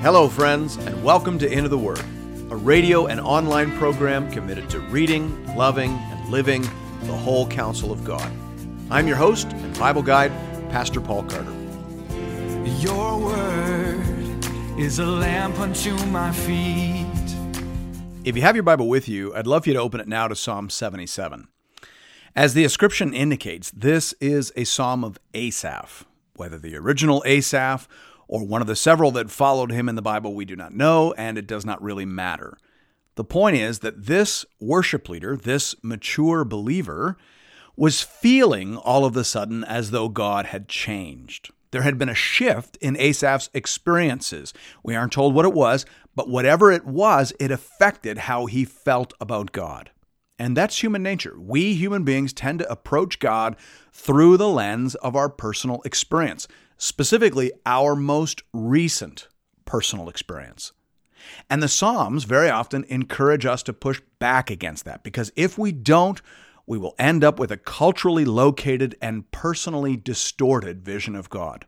Hello, friends, and welcome to Into the Word, a radio and online program committed to reading, loving, and living the whole counsel of God. I'm your host and Bible guide, Pastor Paul Carter. Your word is a lamp unto my feet. If you have your Bible with you, I'd love for you to open it now to Psalm 77. As the inscription indicates, this is a psalm of Asaph. Whether the original Asaph or one of the several that followed him in the Bible, we do not know, and it does not really matter. The point is that this worship leader, this mature believer, was feeling all of a sudden as though God had changed. There had been a shift in Asaph's experiences. We aren't told what it was, but whatever it was, it affected how he felt about God. And that's human nature. We human beings tend to approach God through the lens of our personal experience, specifically our most recent personal experience. And the Psalms very often encourage us to push back against that because if we don't, we will end up with a culturally located and personally distorted vision of God.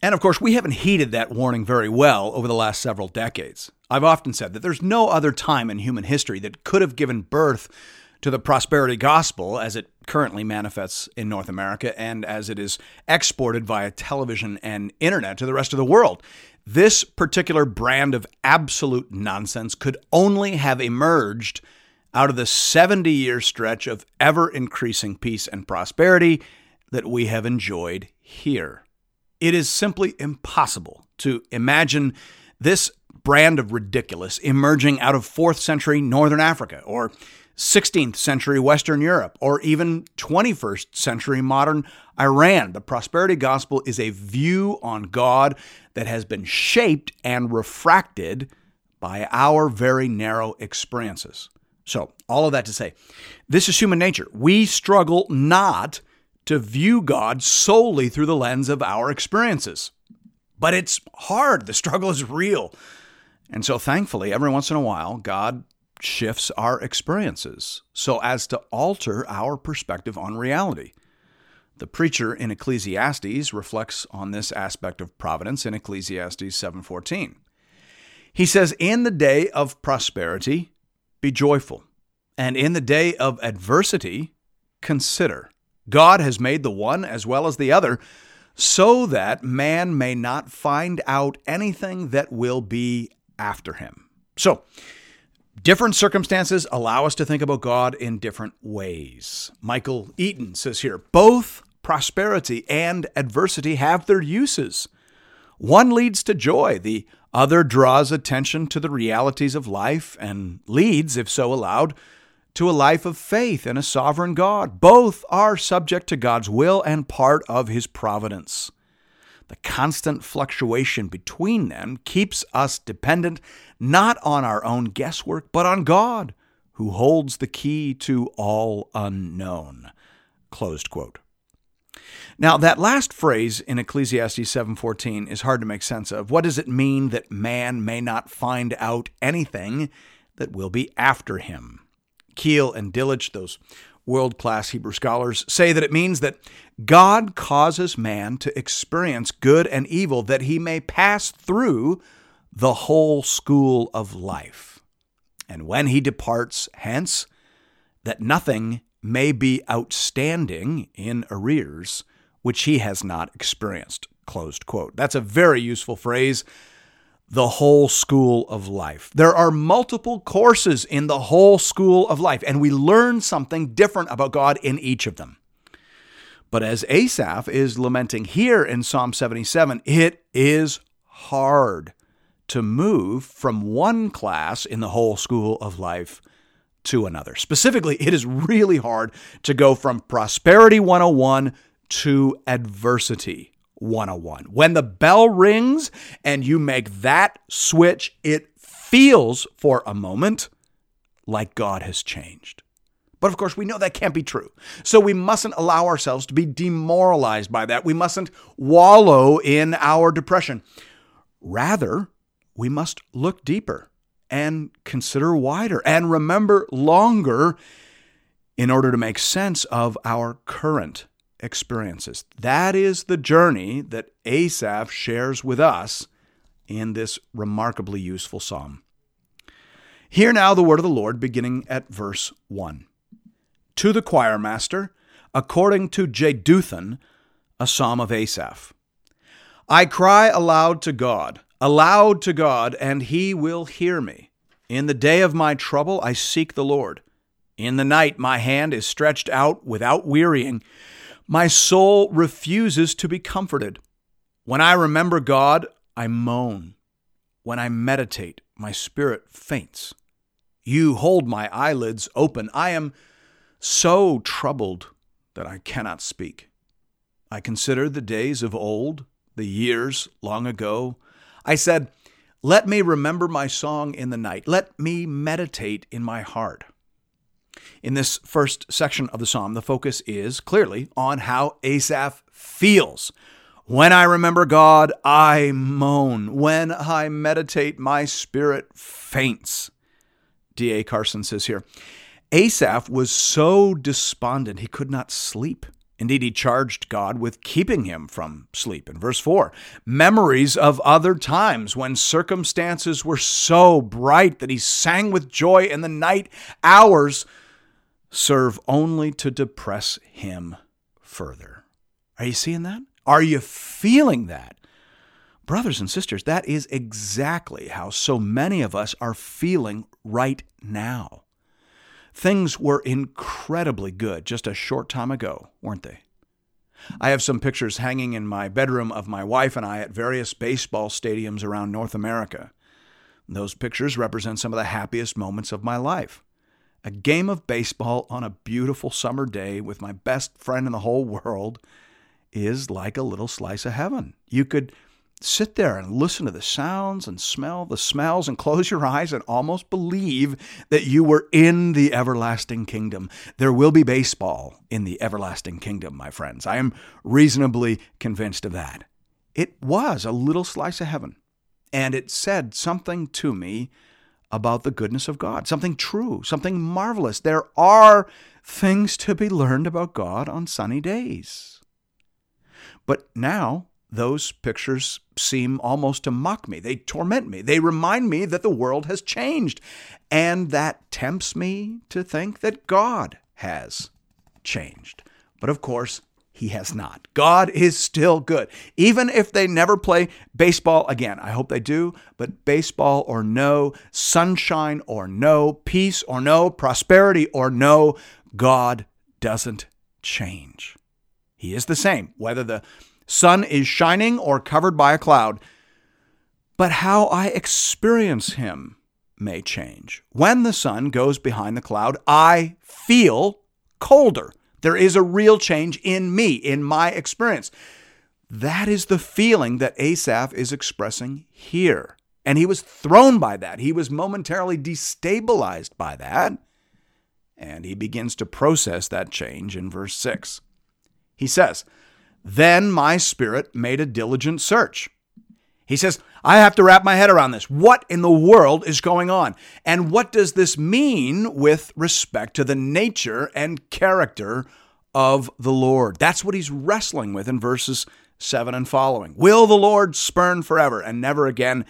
And of course, we haven't heeded that warning very well over the last several decades. I've often said that there's no other time in human history that could have given birth to the prosperity gospel as it currently manifests in North America and as it is exported via television and internet to the rest of the world. This particular brand of absolute nonsense could only have emerged out of the 70 year stretch of ever increasing peace and prosperity that we have enjoyed here. It is simply impossible to imagine this brand of ridiculous emerging out of 4th century Northern Africa or 16th century Western Europe, or even 21st century modern Iran. The prosperity gospel is a view on God that has been shaped and refracted by our very narrow experiences. So, all of that to say, this is human nature. We struggle not to view God solely through the lens of our experiences. But it's hard. The struggle is real. And so, thankfully, every once in a while, God shifts our experiences so as to alter our perspective on reality. The preacher in Ecclesiastes reflects on this aspect of providence in Ecclesiastes 7:14. He says, "In the day of prosperity, be joyful, and in the day of adversity, consider. God has made the one as well as the other, so that man may not find out anything that will be after him." So, Different circumstances allow us to think about God in different ways. Michael Eaton says here both prosperity and adversity have their uses. One leads to joy, the other draws attention to the realities of life and leads, if so allowed, to a life of faith in a sovereign God. Both are subject to God's will and part of His providence. The constant fluctuation between them keeps us dependent not on our own guesswork, but on God, who holds the key to all unknown. Closed quote. Now, that last phrase in Ecclesiastes 7:14 is hard to make sense of. What does it mean that man may not find out anything that will be after him? Keil and Delitzsch, those world class Hebrew scholars, say that it means that God causes man to experience good and evil that he may pass through the whole school of life. And when he departs hence, that nothing may be outstanding in arrears which he has not experienced. Closed quote. That's a very useful phrase. The whole school of life. There are multiple courses in the whole school of life, and we learn something different about God in each of them. But as Asaph is lamenting here in Psalm 77, it is hard to move from one class in the whole school of life to another. Specifically, it is really hard to go from prosperity 101 to adversity 101. When the bell rings and you make that switch, it feels for a moment like God has changed. But of course, we know that can't be true. So we mustn't allow ourselves to be demoralized by that. We mustn't wallow in our depression. Rather, we must look deeper and consider wider and remember longer in order to make sense of our current experiences. That is the journey that Asaph shares with us in this remarkably useful psalm. Hear now the word of the Lord, beginning at verse 1. To the choir master, according to Jeduthun, a psalm of Asaph. I cry aloud to God, aloud to God, and he will hear me. In the day of my trouble, I seek the Lord. In the night, my hand is stretched out without wearying. My soul refuses to be comforted. When I remember God, I moan. When I meditate, my spirit faints. You hold my eyelids open. I am so troubled that I cannot speak. I consider the days of old, the years long ago. I said, Let me remember my song in the night. Let me meditate in my heart. In this first section of the psalm, the focus is clearly on how Asaph feels. When I remember God, I moan. When I meditate, my spirit faints. D.A. Carson says here Asaph was so despondent he could not sleep. Indeed, he charged God with keeping him from sleep. In verse 4, memories of other times when circumstances were so bright that he sang with joy in the night hours serve only to depress him further. Are you seeing that? Are you feeling that? Brothers and sisters, that is exactly how so many of us are feeling right now. Things were incredibly good just a short time ago, weren't they? I have some pictures hanging in my bedroom of my wife and I at various baseball stadiums around North America. Those pictures represent some of the happiest moments of my life. A game of baseball on a beautiful summer day with my best friend in the whole world is like a little slice of heaven. You could sit there and listen to the sounds and smell the smells and close your eyes and almost believe that you were in the everlasting kingdom. There will be baseball in the everlasting kingdom, my friends. I am reasonably convinced of that. It was a little slice of heaven, and it said something to me about the goodness of God, something true, something marvelous. There are things to be learned about God on sunny days. But now, those pictures seem almost to mock me. They torment me. They remind me that the world has changed. And that tempts me to think that God has changed. But of course, he has not. God is still good. Even if they never play baseball again, I hope they do, but baseball or no, sunshine or no, peace or no, prosperity or no, God doesn't change. He is the same, whether the sun is shining or covered by a cloud. But how I experience him may change. When the sun goes behind the cloud, I feel colder. There is a real change in me, in my experience. That is the feeling that Asaph is expressing here. And he was thrown by that. He was momentarily destabilized by that. And he begins to process that change in verse 6. He says, then my spirit made a diligent search. He says, I have to wrap my head around this. What in the world is going on? And what does this mean with respect to the nature and character of the Lord? That's what he's wrestling with in verses 7 and following. Will the Lord spurn forever and never again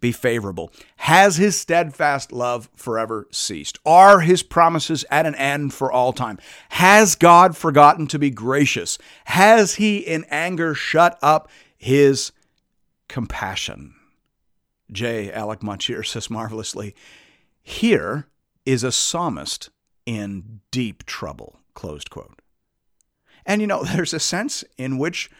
be favorable? Has his steadfast love forever ceased? Are his promises at an end for all time? Has God forgotten to be gracious? Has he in anger shut up his compassion? J. Alec Motyer says marvelously Here is a psalmist in deep trouble. Closed quote. And you know, there's a sense in which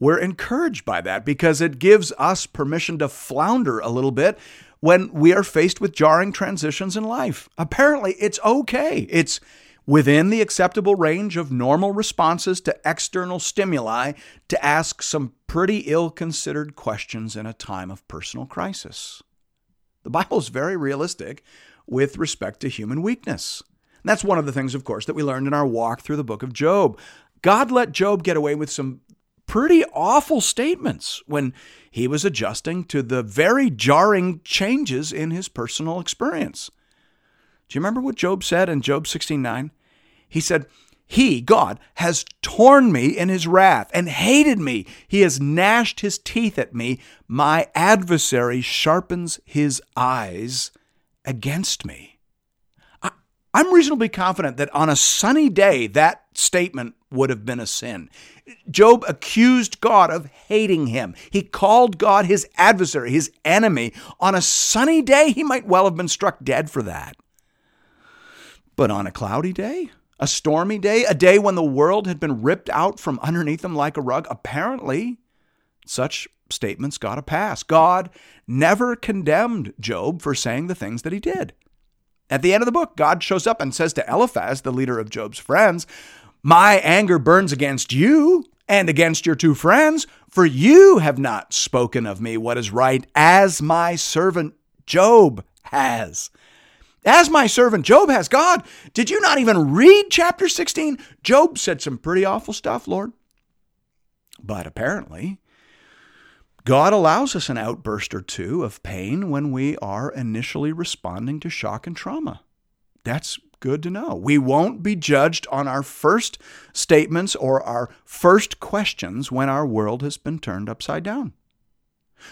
we're encouraged by that because it gives us permission to flounder a little bit when we are faced with jarring transitions in life. Apparently, it's okay. It's within the acceptable range of normal responses to external stimuli to ask some pretty ill considered questions in a time of personal crisis. The Bible is very realistic with respect to human weakness. And that's one of the things, of course, that we learned in our walk through the book of Job. God let Job get away with some pretty awful statements when he was adjusting to the very jarring changes in his personal experience. Do you remember what Job said in Job 16:9? He said, He, God, has torn me in his wrath and hated me. He has gnashed his teeth at me. My adversary sharpens his eyes against me. I, am reasonably confident that on a sunny day, that statement would have been a sin. Job accused God of hating him. He called God his adversary, his enemy. On a sunny day, he might well have been struck dead for that. But on a cloudy day, a stormy day, a day when the world had been ripped out from underneath him like a rug, apparently such statements got a pass. God never condemned Job for saying the things that he did. At the end of the book, God shows up and says to Eliphaz, the leader of Job's friends, My anger burns against you and against your two friends, for you have not spoken of me what is right, as my servant Job has. As my servant Job has. God, did you not even read chapter 16? Job said some pretty awful stuff, Lord. But apparently, God allows us an outburst or two of pain when we are initially responding to shock and trauma. That's good to know. We won't be judged on our first statements or our first questions when our world has been turned upside down.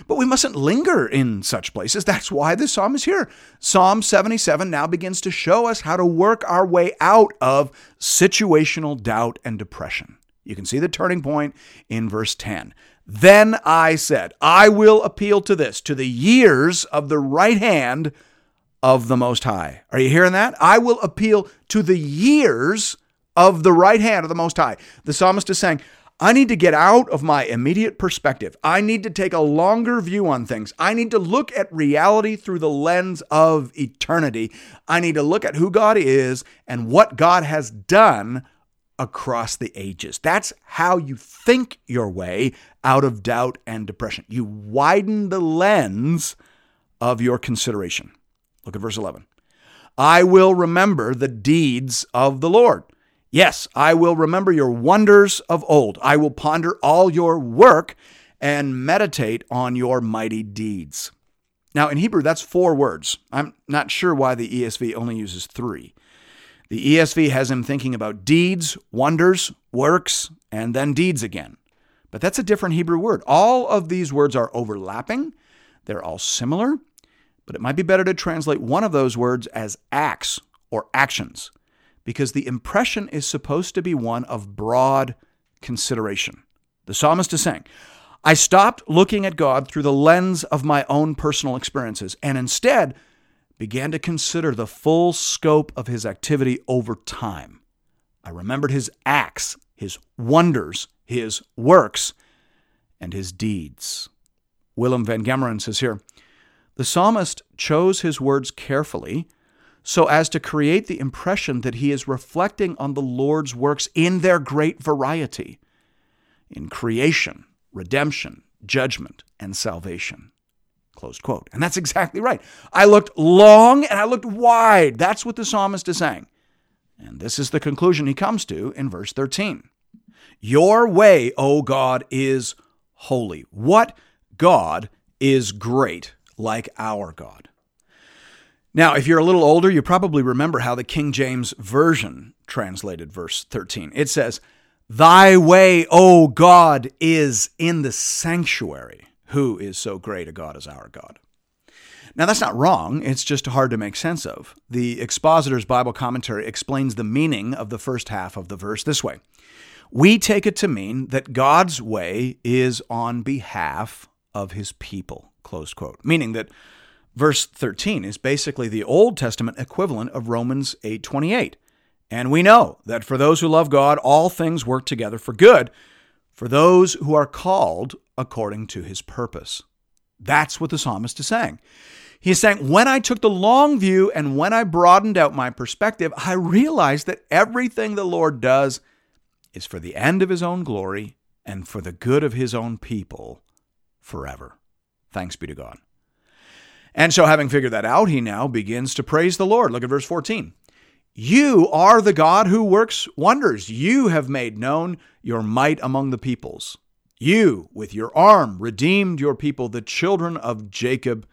But we mustn't linger in such places. That's why this psalm is here. Psalm 77 now begins to show us how to work our way out of situational doubt and depression. You can see the turning point in verse 10. Then I said, I will appeal to this, to the years of the right hand of the Most High. Are you hearing that? I will appeal to the years of the right hand of the Most High. The psalmist is saying, I need to get out of my immediate perspective. I need to take a longer view on things. I need to look at reality through the lens of eternity. I need to look at who God is and what God has done across the ages. That's how you think your way out of doubt and depression. You widen the lens of your consideration. Look at verse 11. I will remember the deeds of the Lord. Yes, I will remember your wonders of old. I will ponder all your work and meditate on your mighty deeds. Now, in Hebrew, that's four words. I'm not sure why the ESV only uses three. The ESV has him thinking about deeds, wonders, works, and then deeds again. But that's a different Hebrew word. All of these words are overlapping, they're all similar, but it might be better to translate one of those words as acts or actions because the impression is supposed to be one of broad consideration. The psalmist is saying, I stopped looking at God through the lens of my own personal experiences and instead began to consider the full scope of his activity over time. I remembered his acts, his wonders, his works, and his deeds. Willem VanGemeren says here The psalmist chose his words carefully so as to create the impression that he is reflecting on the Lord's works in their great variety in creation, redemption, judgment, and salvation. Closed quote. And that's exactly right. I looked long and I looked wide. That's what the psalmist is saying. And this is the conclusion he comes to in verse 13. Your way, O God, is holy. What God is great like our God? Now, if you're a little older, you probably remember how the King James Version translated verse 13. It says, Thy way, O God, is in the sanctuary. Who is so great a God as our God? Now, that's not wrong, it's just hard to make sense of. The Expositor's Bible commentary explains the meaning of the first half of the verse this way We take it to mean that God's way is on behalf of his people, close quote, meaning that Verse 13 is basically the Old Testament equivalent of Romans 8:28. And we know that for those who love God, all things work together for good, for those who are called according to his purpose. That's what the psalmist is saying. He's saying, when I took the long view and when I broadened out my perspective, I realized that everything the Lord does is for the end of his own glory and for the good of his own people forever. Thanks be to God. And so, having figured that out, he now begins to praise the Lord. Look at verse 14. You are the God who works wonders. You have made known your might among the peoples. You, with your arm, redeemed your people, the children of Jacob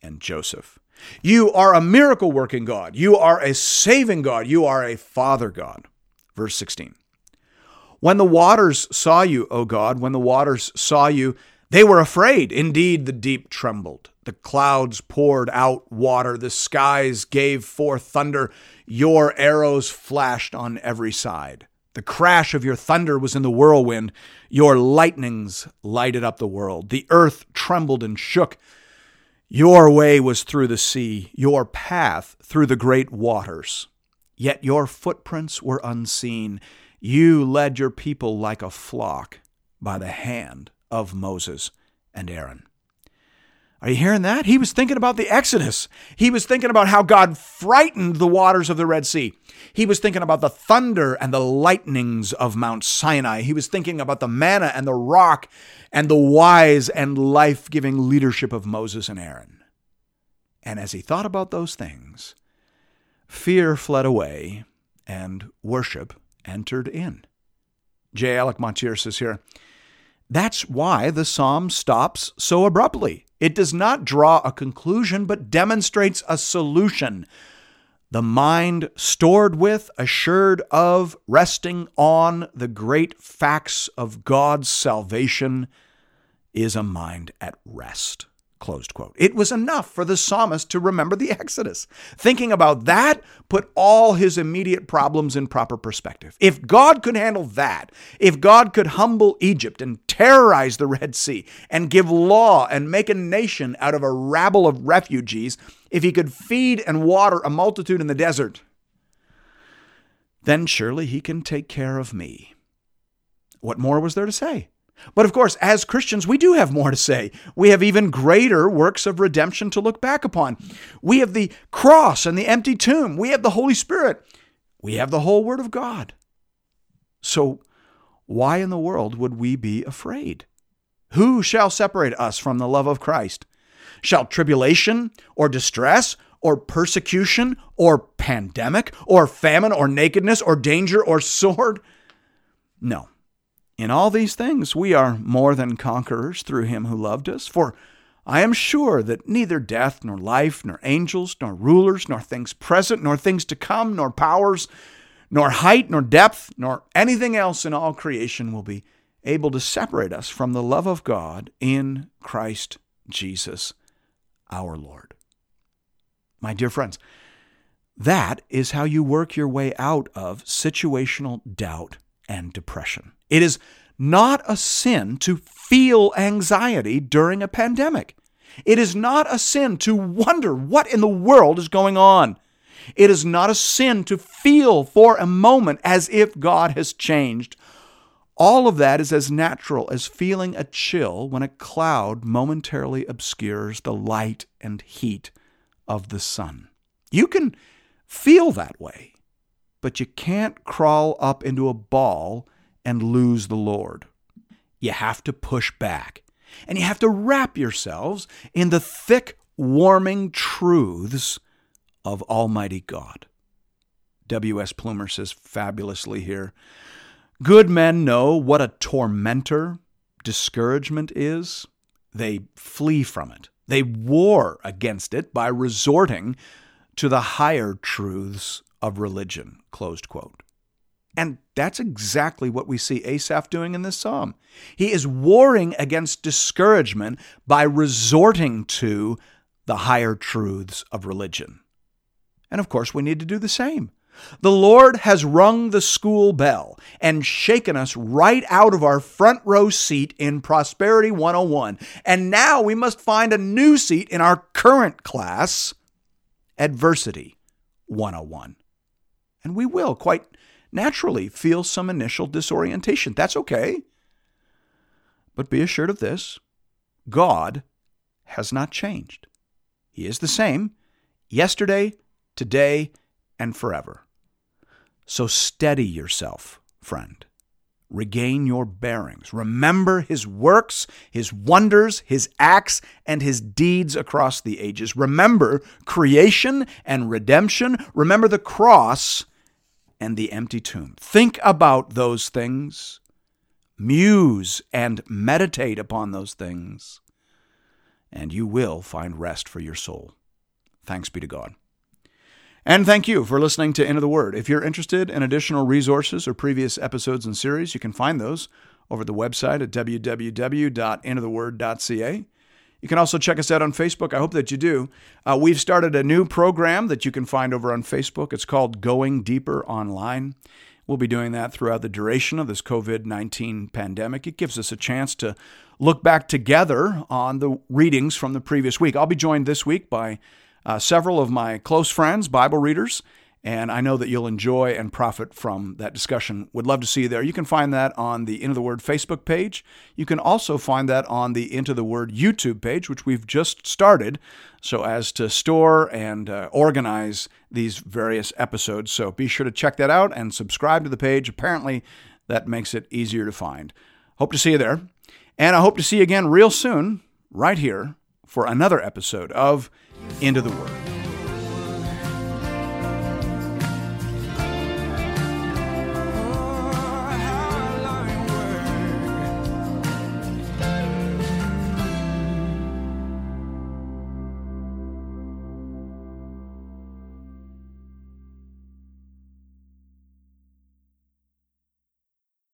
and Joseph. You are a miracle working God. You are a saving God. You are a Father God. Verse 16. When the waters saw you, O God, when the waters saw you, they were afraid. Indeed, the deep trembled. The clouds poured out water. The skies gave forth thunder. Your arrows flashed on every side. The crash of your thunder was in the whirlwind. Your lightnings lighted up the world. The earth trembled and shook. Your way was through the sea, your path through the great waters. Yet your footprints were unseen. You led your people like a flock by the hand of Moses and Aaron. Are you hearing that? He was thinking about the Exodus. He was thinking about how God frightened the waters of the Red Sea. He was thinking about the thunder and the lightnings of Mount Sinai. He was thinking about the manna and the rock and the wise and life giving leadership of Moses and Aaron. And as he thought about those things, fear fled away and worship entered in. J. Alec Motyer says here, that's why the psalm stops so abruptly. It does not draw a conclusion, but demonstrates a solution. The mind stored with, assured of, resting on the great facts of God's salvation is a mind at rest. Closed quote. It was enough for the psalmist to remember the Exodus. Thinking about that put all his immediate problems in proper perspective. If God could handle that, if God could humble Egypt and terrorize the Red Sea and give law and make a nation out of a rabble of refugees, if he could feed and water a multitude in the desert, then surely he can take care of me. What more was there to say? But of course, as Christians, we do have more to say. We have even greater works of redemption to look back upon. We have the cross and the empty tomb. We have the Holy Spirit. We have the whole Word of God. So, why in the world would we be afraid? Who shall separate us from the love of Christ? Shall tribulation or distress or persecution or pandemic or famine or nakedness or danger or sword? No. In all these things we are more than conquerors through him who loved us. For I am sure that neither death, nor life, nor angels, nor rulers, nor things present, nor things to come, nor powers, nor height, nor depth, nor anything else in all creation will be able to separate us from the love of God in Christ Jesus our Lord. My dear friends, that is how you work your way out of situational doubt and depression. It is not a sin to feel anxiety during a pandemic. It is not a sin to wonder what in the world is going on. It is not a sin to feel for a moment as if God has changed. All of that is as natural as feeling a chill when a cloud momentarily obscures the light and heat of the sun. You can feel that way, but you can't crawl up into a ball and lose the Lord. You have to push back. And you have to wrap yourselves in the thick, warming truths of Almighty God. W.S. Plumer says fabulously here Good men know what a tormentor discouragement is. They flee from it, they war against it by resorting to the higher truths of religion. Closed quote. And that's exactly what we see Asaph doing in this psalm. He is warring against discouragement by resorting to the higher truths of religion. And of course, we need to do the same. The Lord has rung the school bell and shaken us right out of our front row seat in Prosperity 101. And now we must find a new seat in our current class, Adversity 101. And we will quite naturally feel some initial disorientation. That's okay. But be assured of this God has not changed. He is the same yesterday, today, and forever. So steady yourself, friend. Regain your bearings. Remember his works, his wonders, his acts, and his deeds across the ages. Remember creation and redemption. Remember the cross and the empty tomb. Think about those things, muse and meditate upon those things, and you will find rest for your soul. Thanks be to God. And thank you for listening to Into the Word. If you're interested in additional resources or previous episodes and series, you can find those over the website at www.intotheword.ca. You can also check us out on Facebook. I hope that you do. Uh, we've started a new program that you can find over on Facebook. It's called Going Deeper Online. We'll be doing that throughout the duration of this COVID 19 pandemic. It gives us a chance to look back together on the readings from the previous week. I'll be joined this week by uh, several of my close friends, Bible readers, and I know that you'll enjoy and profit from that discussion. Would love to see you there. You can find that on the Into the Word Facebook page. You can also find that on the Into the Word YouTube page, which we've just started, so as to store and uh, organize these various episodes. So be sure to check that out and subscribe to the page. Apparently, that makes it easier to find. Hope to see you there. And I hope to see you again real soon, right here, for another episode of Into the Word.